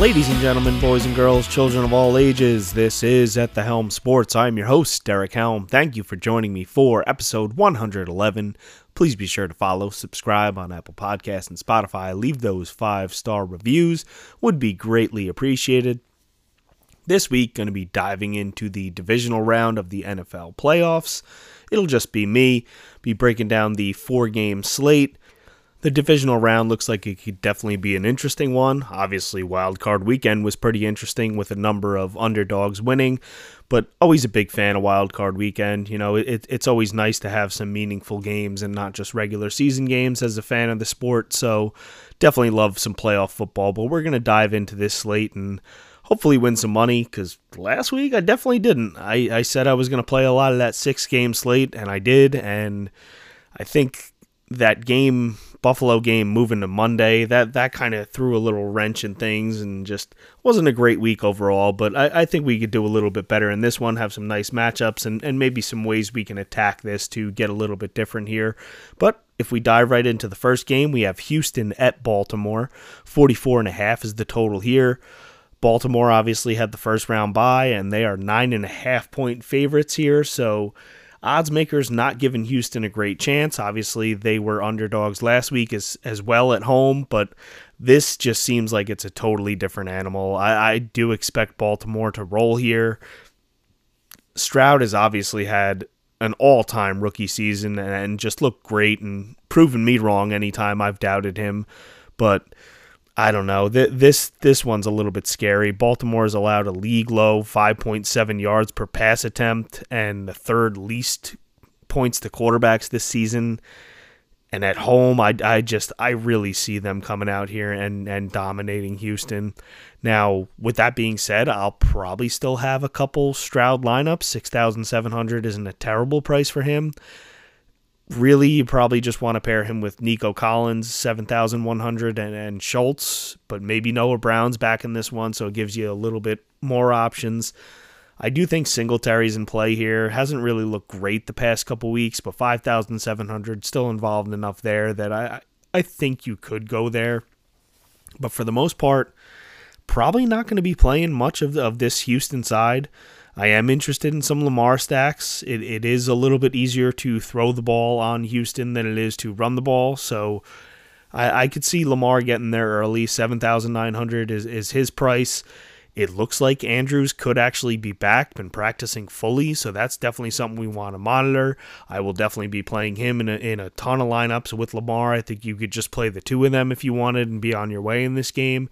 Ladies and gentlemen, boys and girls, children of all ages, this is At the Helm Sports. I'm your host, Derek Helm. Thank you for joining me for episode 111. Please be sure to follow, subscribe on Apple Podcasts and Spotify. Leave those five star reviews, would be greatly appreciated. This week, going to be diving into the divisional round of the NFL playoffs. It'll just be me, be breaking down the four game slate the divisional round looks like it could definitely be an interesting one. Obviously, Wild Card Weekend was pretty interesting with a number of underdogs winning, but always a big fan of Wild Card Weekend. You know, it, it's always nice to have some meaningful games and not just regular season games as a fan of the sport. So, definitely love some playoff football. But we're going to dive into this slate and hopefully win some money because last week I definitely didn't. I, I said I was going to play a lot of that six game slate, and I did. And I think that game Buffalo game moving to Monday, that that kind of threw a little wrench in things and just wasn't a great week overall. But I, I, think we could do a little bit better in this one, have some nice matchups and, and maybe some ways we can attack this to get a little bit different here. But if we dive right into the first game, we have Houston at Baltimore. 44 and a half is the total here. Baltimore obviously had the first round bye, and they are nine and a half point favorites here. So odds makers not giving Houston a great chance. Obviously, they were underdogs last week as as well at home, but this just seems like it's a totally different animal. I, I do expect Baltimore to roll here. Stroud has obviously had an all-time rookie season and just looked great and proven me wrong anytime I've doubted him, but I don't know. This this one's a little bit scary. Baltimore is allowed a league low 5.7 yards per pass attempt and the third least points to quarterbacks this season. And at home, I, I just I really see them coming out here and and dominating Houston. Now, with that being said, I'll probably still have a couple Stroud lineups. Six thousand seven hundred isn't a terrible price for him really you probably just want to pair him with Nico Collins, 7,100, and, and Schultz, but maybe Noah Brown's back in this one, so it gives you a little bit more options. I do think Singletary's in play here. Hasn't really looked great the past couple weeks, but 5,700 still involved enough there that I, I think you could go there. But for the most part, probably not going to be playing much of, the, of this Houston side. I am interested in some Lamar stacks. It, it is a little bit easier to throw the ball on Houston than it is to run the ball. So I, I could see Lamar getting there early. 7,900 is, is his price. It looks like Andrews could actually be back, been practicing fully, so that's definitely something we want to monitor. I will definitely be playing him in a, in a ton of lineups with Lamar. I think you could just play the two of them if you wanted and be on your way in this game.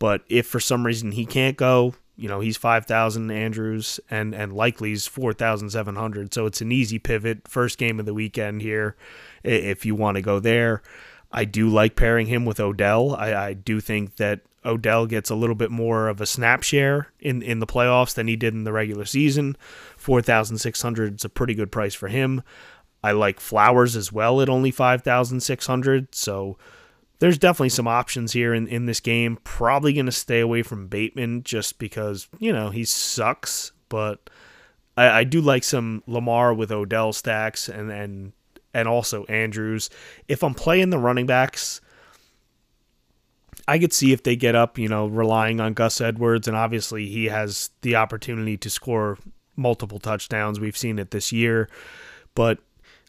But if for some reason he can't go, you know he's 5000 andrews and and likely's 4700 so it's an easy pivot. First game of the weekend here if you want to go there. I do like pairing him with odell. I, I do think that odell gets a little bit more of a snap share in in the playoffs than he did in the regular season. 4600 is a pretty good price for him. I like flowers as well at only 5600 so there's definitely some options here in, in this game. Probably going to stay away from Bateman just because, you know, he sucks. But I, I do like some Lamar with Odell stacks and, and, and also Andrews. If I'm playing the running backs, I could see if they get up, you know, relying on Gus Edwards. And obviously, he has the opportunity to score multiple touchdowns. We've seen it this year. But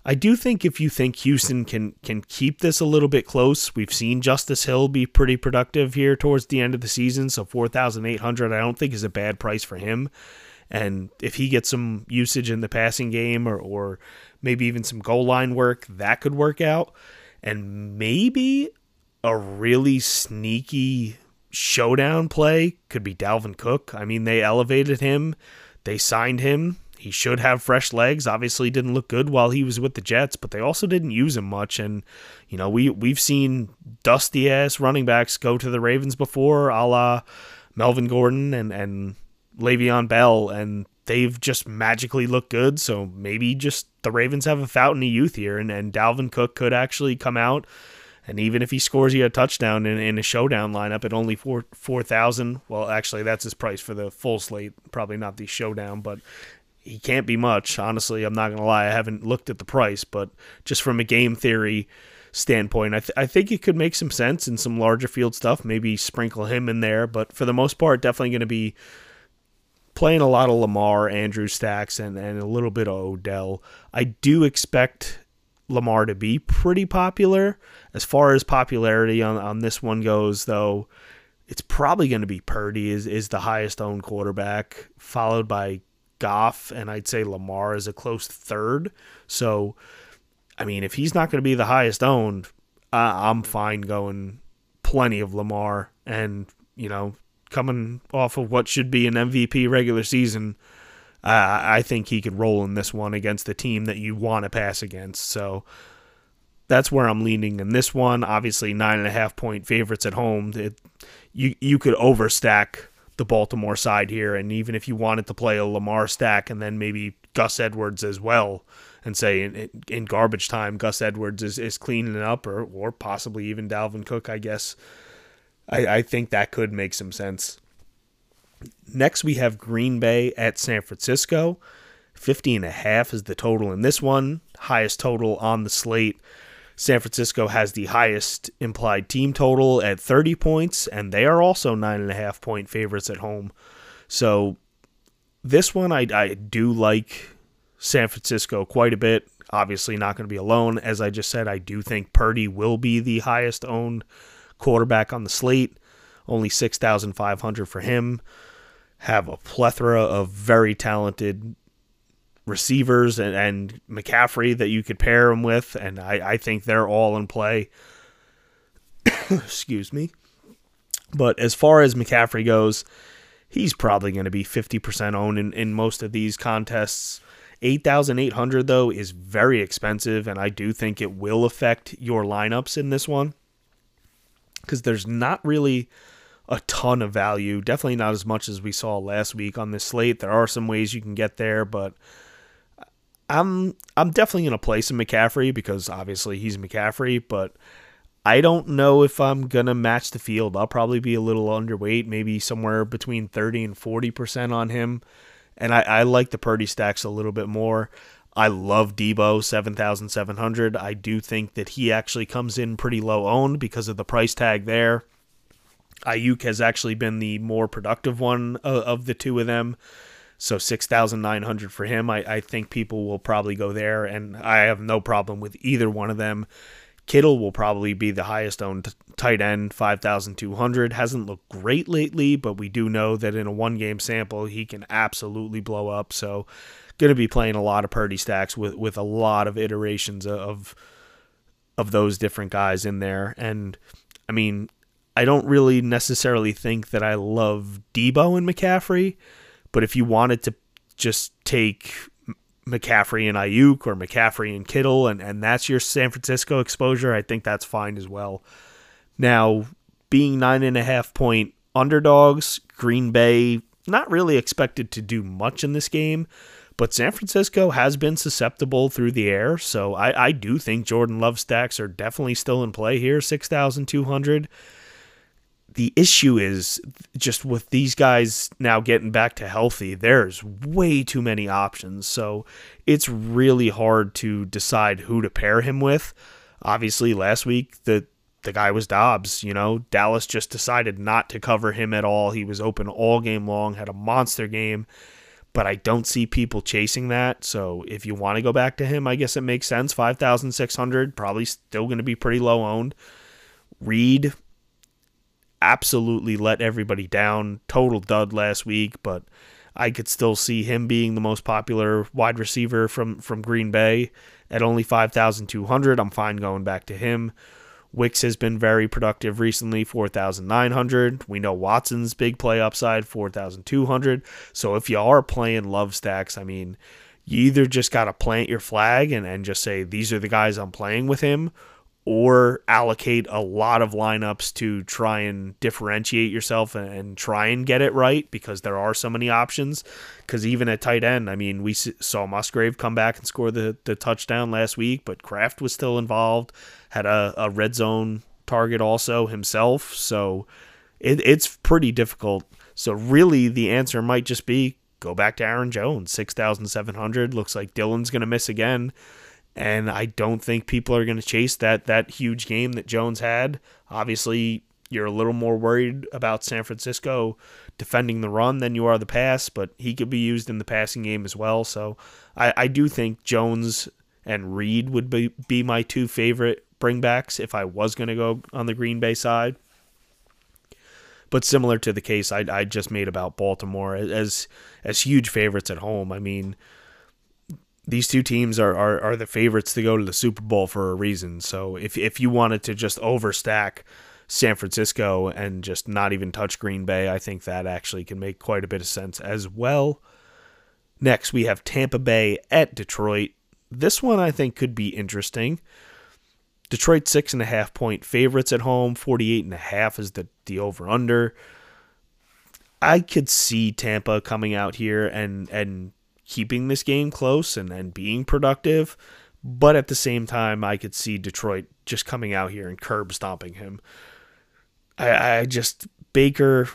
I do think if you think Houston can can keep this a little bit close, we've seen Justice Hill be pretty productive here towards the end of the season. So four thousand eight hundred, I don't think is a bad price for him. And if he gets some usage in the passing game or or maybe even some goal line work, that could work out. And maybe a really sneaky showdown play could be Dalvin Cook. I mean, they elevated him, they signed him he should have fresh legs. Obviously, didn't look good while he was with the Jets, but they also didn't use him much. And you know, we we've seen dusty ass running backs go to the Ravens before, a la Melvin Gordon and and Le'Veon Bell, and they've just magically looked good. So maybe just the Ravens have a fountain of youth here, and and Dalvin Cook could actually come out. And even if he scores you a touchdown in, in a showdown lineup at only four four thousand, well, actually that's his price for the full slate. Probably not the showdown, but he can't be much. Honestly, I'm not gonna lie. I haven't looked at the price, but just from a game theory standpoint. I, th- I think it could make some sense in some larger field stuff. Maybe sprinkle him in there, but for the most part, definitely to be playing a lot of Lamar, Andrews stacks, and, and a little bit of Odell. I do expect Lamar to be pretty popular. As far as popularity on, on this one goes, though, it's probably going to be Purdy is, is the highest owned quarterback, followed by Goff, and I'd say Lamar is a close third. So, I mean, if he's not going to be the highest owned, uh, I'm fine going plenty of Lamar. And, you know, coming off of what should be an MVP regular season, uh, I think he could roll in this one against the team that you want to pass against. So that's where I'm leaning in this one. Obviously, nine and a half point favorites at home. It, you you could overstack the Baltimore side here, and even if you wanted to play a Lamar stack and then maybe Gus Edwards as well, and say in, in garbage time Gus Edwards is, is cleaning up, or or possibly even Dalvin Cook, I guess. I, I think that could make some sense. Next, we have Green Bay at San Francisco. 50 and a half is the total in this one, highest total on the slate. San Francisco has the highest implied team total at 30 points, and they are also nine and a half point favorites at home. So this one, I, I do like San Francisco quite a bit. Obviously, not going to be alone. As I just said, I do think Purdy will be the highest owned quarterback on the slate. Only 6,500 for him. Have a plethora of very talented receivers and, and McCaffrey that you could pair him with, and I, I think they're all in play. Excuse me. But as far as McCaffrey goes, he's probably going to be 50% owned in, in most of these contests. 8,800 though is very expensive and I do think it will affect your lineups in this one cuz there's not really a ton of value, definitely not as much as we saw last week on this slate. There are some ways you can get there, but I'm I'm definitely gonna play some McCaffrey because obviously he's McCaffrey, but I don't know if I'm gonna match the field. I'll probably be a little underweight, maybe somewhere between 30 and 40 percent on him. And I, I like the Purdy stacks a little bit more. I love Deebo 7,700. I do think that he actually comes in pretty low owned because of the price tag there. Aiyuk has actually been the more productive one uh, of the two of them. So 6,900 for him. I, I think people will probably go there, and I have no problem with either one of them. Kittle will probably be the highest owned tight end, 5,200. Hasn't looked great lately, but we do know that in a one game sample, he can absolutely blow up. So, going to be playing a lot of Purdy stacks with, with a lot of iterations of of those different guys in there. And I mean, I don't really necessarily think that I love Deebo and McCaffrey. But if you wanted to just take McCaffrey and Aiyuk or McCaffrey and Kittle, and, and that's your San Francisco exposure, I think that's fine as well. Now, being nine and a half point underdogs, Green Bay not really expected to do much in this game, but San Francisco has been susceptible through the air, so I, I do think Jordan Love stacks are definitely still in play here, 6,200 the issue is just with these guys now getting back to healthy, there's way too many options. So it's really hard to decide who to pair him with. Obviously, last week the the guy was Doubs. You know, Dallas just decided not to cover him at all. He was open all game long, had a monster game, but I don't see people chasing that. So if you want to go back to him, I guess it makes sense. Five thousand six hundred, probably still going to be pretty low owned. Reed, absolutely let everybody down. Total dud last week, but I could still see him being the most popular wide receiver from from Green Bay at only 5,200. I'm fine going back to him. Wicks has been very productive recently, 4,900. We know Watson's big play upside, 4,200. So if you are playing love stacks, I mean, you either just got to plant your flag and, and just say, these are the guys I'm playing with him, or allocate a lot of lineups to try and differentiate yourself and, and, try and get it right because there are so many options. Because even at tight end, I mean, we saw Musgrave come back and score the, the touchdown last week, but Kraft was still involved, had a, a red zone target also himself. So it, it's pretty difficult. So really, the answer might just be go back to Aaron Jones, 6,700. Looks like Dillon's going to miss again And I don't think people are going to chase that that huge game that Jones had. Obviously, you're a little more worried about San Francisco defending the run than you are the pass, but he could be used in the passing game as well. So I, I do think Jones and Reed would be, be my two favorite bringbacks if I was going to go on the Green Bay side. But similar to the case I, I just made about Baltimore as as huge favorites at home, I mean these two teams are, are, are the favorites to go to the Super Bowl for a reason. So if if you wanted to just overstack San Francisco and just not even touch Green Bay, I think that actually can make quite a bit of sense as well. Next, we have Tampa Bay at Detroit. This one I think could be interesting. Detroit six and a half point favorites at home, 48 and a half is the, the over under. I could see Tampa coming out here and and keeping this game close and, and being productive. But at the same time, I could see Detroit just coming out here and curb stomping him. I, I just Baker.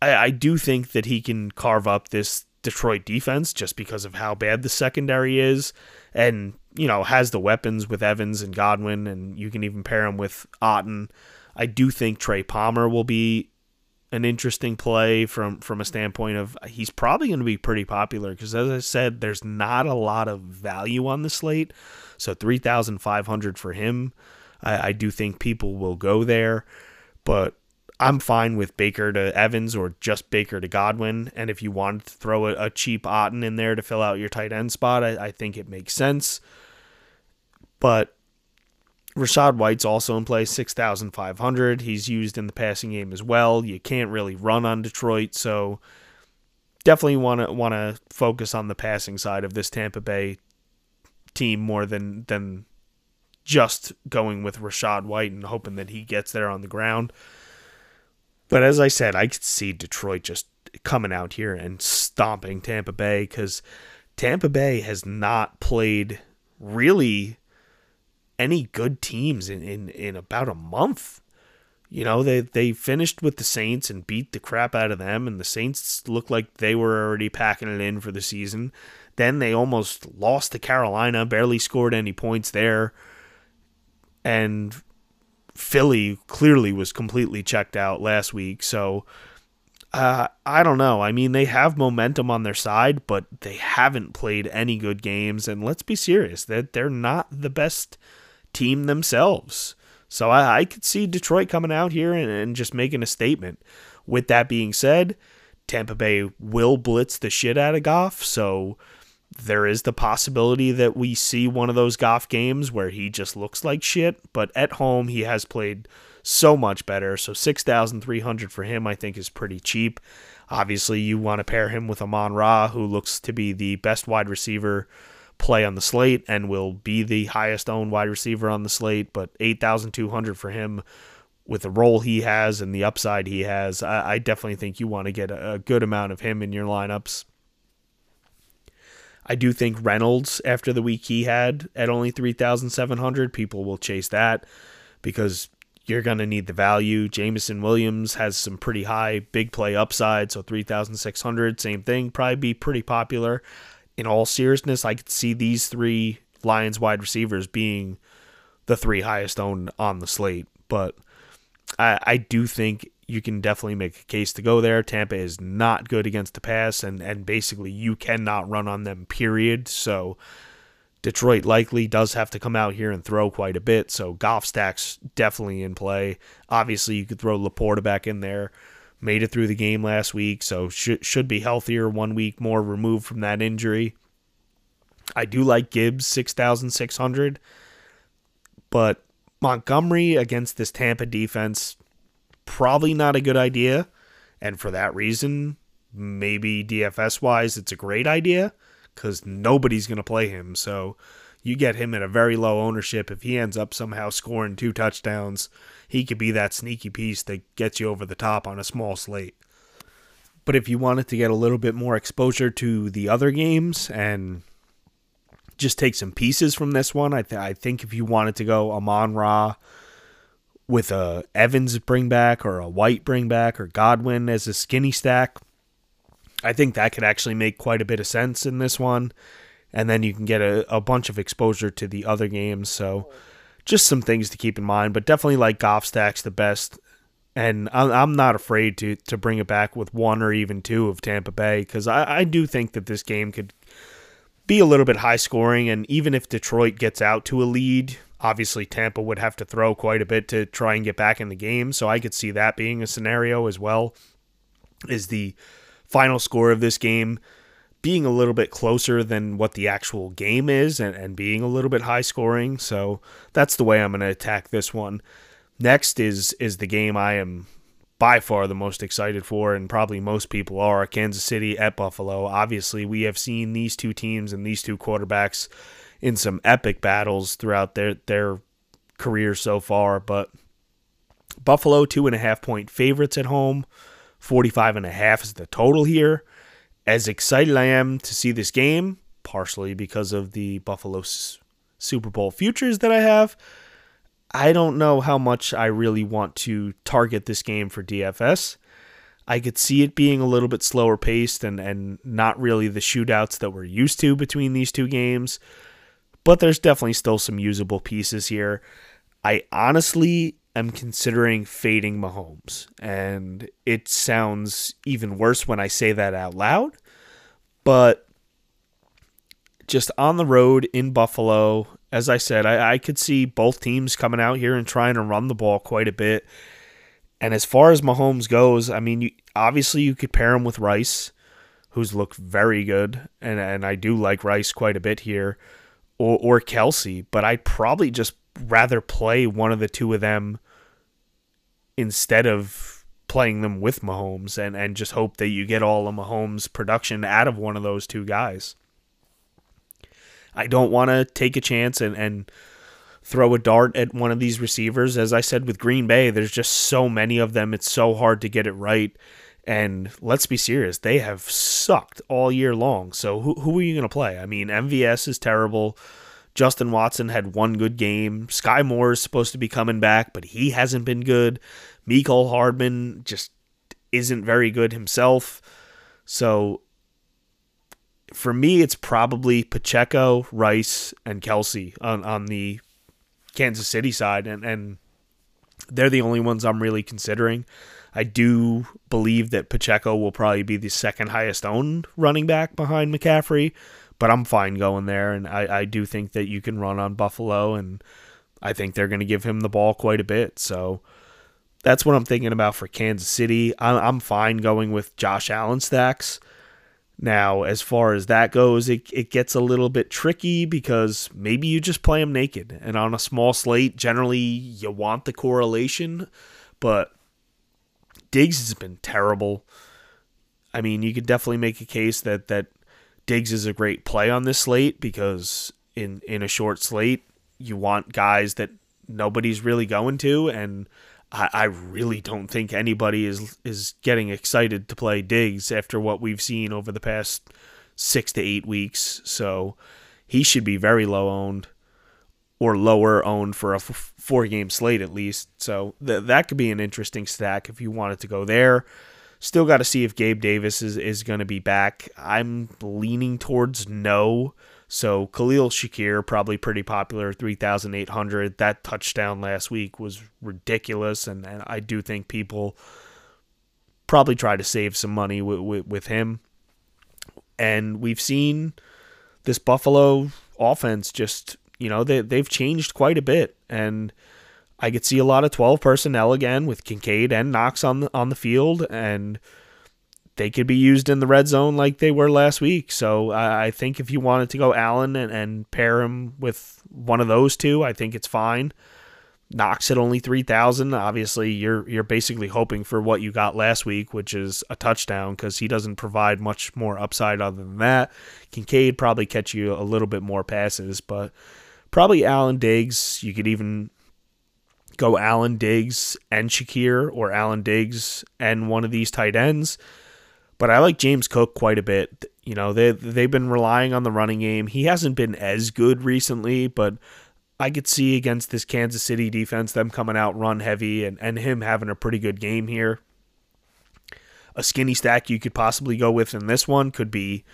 I, I do think that he can carve up this Detroit defense just because of how bad the secondary is, and you know has the weapons with Evans and Godwin, and you can even pair him with Otton. I do think Trey Palmer will be an interesting play from from a standpoint of he's probably going to be pretty popular because as I said, there's not a lot of value on the slate, so three thousand five hundred for him. I, I do think people will go there, but I'm fine with Baker to Evans or just Baker to Godwin. And if you wanted to throw a, a cheap Otton in there to fill out your tight end spot, I, I think it makes sense. But Rachaad White's also in play, 6,500. He's used in the passing game as well. You can't really run on Detroit, so definitely want to want to focus on the passing side of this Tampa Bay team more than than just going with Rachaad White and hoping that he gets there on the ground. But as I said, I could see Detroit just coming out here and stomping Tampa Bay because Tampa Bay has not played really any good teams in, in, in about a month. You know, they, they finished with the Saints and beat the crap out of them, and the Saints looked like they were already packing it in for the season. Then they almost lost to Carolina, barely scored any points there and Philly clearly was completely checked out last week. So uh, I don't know. I mean, they have momentum on their side, but they haven't played any good games. And let's be serious that they're not the best team themselves. So I, I could see Detroit coming out here and, and just making a statement. With that being said, Tampa Bay will blitz the shit out of Goff. So there is the possibility that we see one of those Goff games where he just looks like shit, but at home he has played so much better. So 6,300 for him I think is pretty cheap. Obviously, you want to pair him with Amon Ra, who looks to be the best wide receiver play on the slate and will be the highest owned wide receiver on the slate, but 8,200 for him with the role he has and the upside he has. I, I definitely think you want to get a, a good amount of him in your lineups. I do think Reynolds, after the week he had at only 3,700, people will chase that because you're going to need the value. Jameson Williams has some pretty high big play upside, so 3,600, same thing, probably be pretty popular. In all seriousness, I could see these three Lions wide receivers being the three highest owned on the slate, but I, I do think you can definitely make a case to go there. Tampa is not good against the pass, and, and basically you cannot run on them, period. So Detroit likely does have to come out here and throw quite a bit. So Goff stacks definitely in play. Obviously, you could throw LaPorta back in there. Made it through the game last week, so should should be healthier. One week more removed from that injury. I do like Gibbs six thousand six hundred, but Montgomery against this Tampa defense probably not a good idea. And for that reason, maybe DFS wise, it's a great idea because nobody's going to play him. So you get him at a very low ownership. If he ends up somehow scoring two touchdowns, he could be that sneaky piece that gets you over the top on a small slate. But if you wanted to get a little bit more exposure to the other games and just take some pieces from this one, I, th- I think if you wanted to go Amon Ra, with a Evans bring back or a White bring back or Godwin as a skinny stack. I think that could actually make quite a bit of sense in this one. and then you can get a, a bunch of exposure to the other games. So just some things to keep in mind, but definitely like Goff stacks the best. And I'm not afraid to, to bring it back with one or even two of Tampa Bay because I, I do think that this game could be a little bit high scoring. And even if Detroit gets out to a lead, obviously Tampa would have to throw quite a bit to try and get back in the game. So I could see that being a scenario as well. Is the final score of this game being a little bit closer than what the actual game is and, and being a little bit high scoring. So that's the way I'm going to attack this one. Next is is the game I am by far the most excited for, and probably most people are Kansas City at Buffalo. Obviously, we have seen these two teams and these two quarterbacks in some epic battles throughout their their career so far, but Buffalo two and a half point favorites at home. 45 and a half is the total here as excited I am to see this game, partially because of the Buffalo Super Bowl futures that I have, I don't know how much I really want to target this game for DFS. I could see it being a little bit slower paced and, and not really the shootouts that we're used to between these two games, but there's definitely still some usable pieces here. I honestly am considering fading Mahomes. And it sounds even worse when I say that out loud. But just on the road in Buffalo, as I said, I, I could see both teams coming out here and trying to run the ball quite a bit. And as far as Mahomes goes, I mean, you, obviously you could pair him with Rice, who's looked very good, and and I do like Rice quite a bit here, or or Kelce, but I'd probably just rather play one of the two of them instead of playing them with Mahomes and, and just hope that you get all of Mahomes' production out of one of those two guys. I don't want to take a chance and, and throw a dart at one of these receivers. As I said with Green Bay, there's just so many of them. It's so hard to get it right. And let's be serious, they have sucked all year long. So who, who are you going to play? I mean, MVS is terrible. Justin Watson had one good game. Sky Moore is supposed to be coming back, but he hasn't been good. Mecole Hardman just isn't very good himself. So for me, it's probably Pacheco, Rice, and Kelce on, on the Kansas City side, and, and they're the only ones I'm really considering. I do believe that Pacheco will probably be the second highest owned running back behind McCaffrey but I'm fine going there. And I, I do think that you can run on Buffalo, and I think they're going to give him the ball quite a bit. So that's what I'm thinking about for Kansas City. I'm, I'm fine going with Josh Allen stacks. Now, as far as that goes, it, it gets a little bit tricky because maybe you just play him naked. And on a small slate, generally you want the correlation, but Diggs has been terrible. I mean, you could definitely make a case that that Diggs is a great play on this slate because in in a short slate you want guys that nobody's really going to, and I, I really don't think anybody is is getting excited to play Diggs after what we've seen over the past six to eight weeks. So he should be very low owned or lower owned for a f- four game slate at least. So th- that could be an interesting stack if you wanted to go there. Still got to see if Gabe Davis is, is going to be back. I'm leaning towards no. So Khalil Shakir, probably pretty popular, 3,800. That touchdown last week was ridiculous. And, and I do think people probably try to save some money with, with, with him. And we've seen this Buffalo offense just, you know, they, they've changed quite a bit. And I could see a lot of 12 personnel again with Kincaid and Knox on the, on the field, and they could be used in the red zone like they were last week. So I think if you wanted to go Allen and, and pair him with one of those two, I think it's fine. Knox at only 3,000. Obviously, you're you're basically hoping for what you got last week, which is a touchdown because he doesn't provide much more upside other than that. Kincaid probably catch you a little bit more passes, but probably Allen Diggs. You could even go Allen Diggs and Shakir or Allen Diggs and one of these tight ends. But I like James Cook quite a bit. You know, they they've been relying on the running game. He hasn't been as good recently, but I could see against this Kansas City defense them coming out run heavy and, and him having a pretty good game here. A skinny stack you could possibly go with in this one could be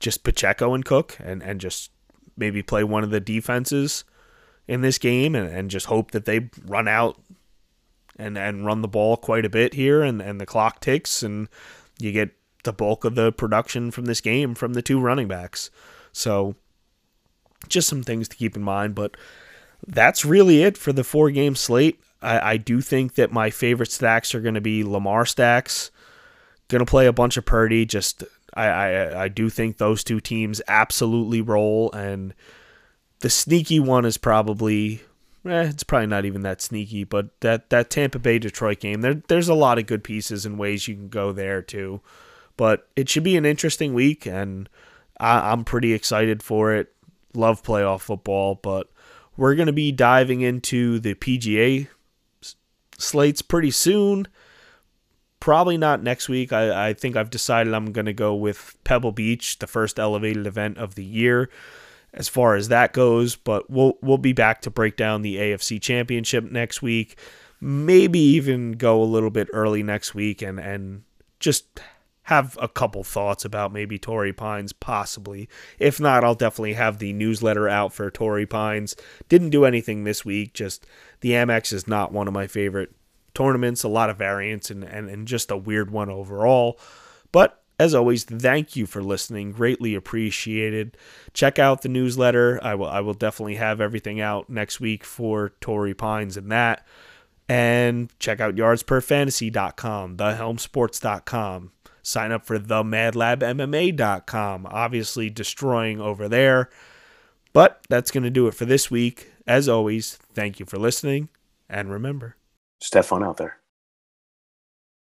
just Pacheco and Cook and, and just maybe play one of the defenses in this game and, and just hope that they run out and, and run the ball quite a bit here and, and the clock ticks and you get the bulk of the production from this game from the two running backs. So just some things to keep in mind, but that's really it for the four game slate. I, I do think that my favorite stacks are going to be Lamar stacks. Going to play a bunch of Purdy. Just I, I I do think those two teams absolutely roll, and the sneaky one is probably eh, it's probably not even that sneaky, but that that Tampa Bay Detroit game there there's a lot of good pieces and ways you can go there too. But it should be an interesting week, and I, I'm pretty excited for it. Love playoff football, but we're going to be diving into the PGA slates pretty soon. Probably not next week. I, I think I've decided I'm going to go with Pebble Beach, the first elevated event of the year, as far as that goes. But we'll we'll be back to break down the AFC Championship next week. Maybe even go a little bit early next week and and just have a couple thoughts about maybe Torrey Pines, possibly. If not, I'll definitely have the newsletter out for Torrey Pines. Didn't do anything this week, just the Amex is not one of my favorite tournaments, a lot of variants and, and, and just a weird one overall. But as always, thank you for listening. Greatly appreciated. Check out the newsletter. I will I will definitely have everything out next week for Torrey Pines and that. And check out yardsperfantasy.com, thehelmsports.com Sign up for the MadLabMMA.com. Obviously, destroying over there. But that's going to do it for this week. As always, thank you for listening. And remember, fun out there.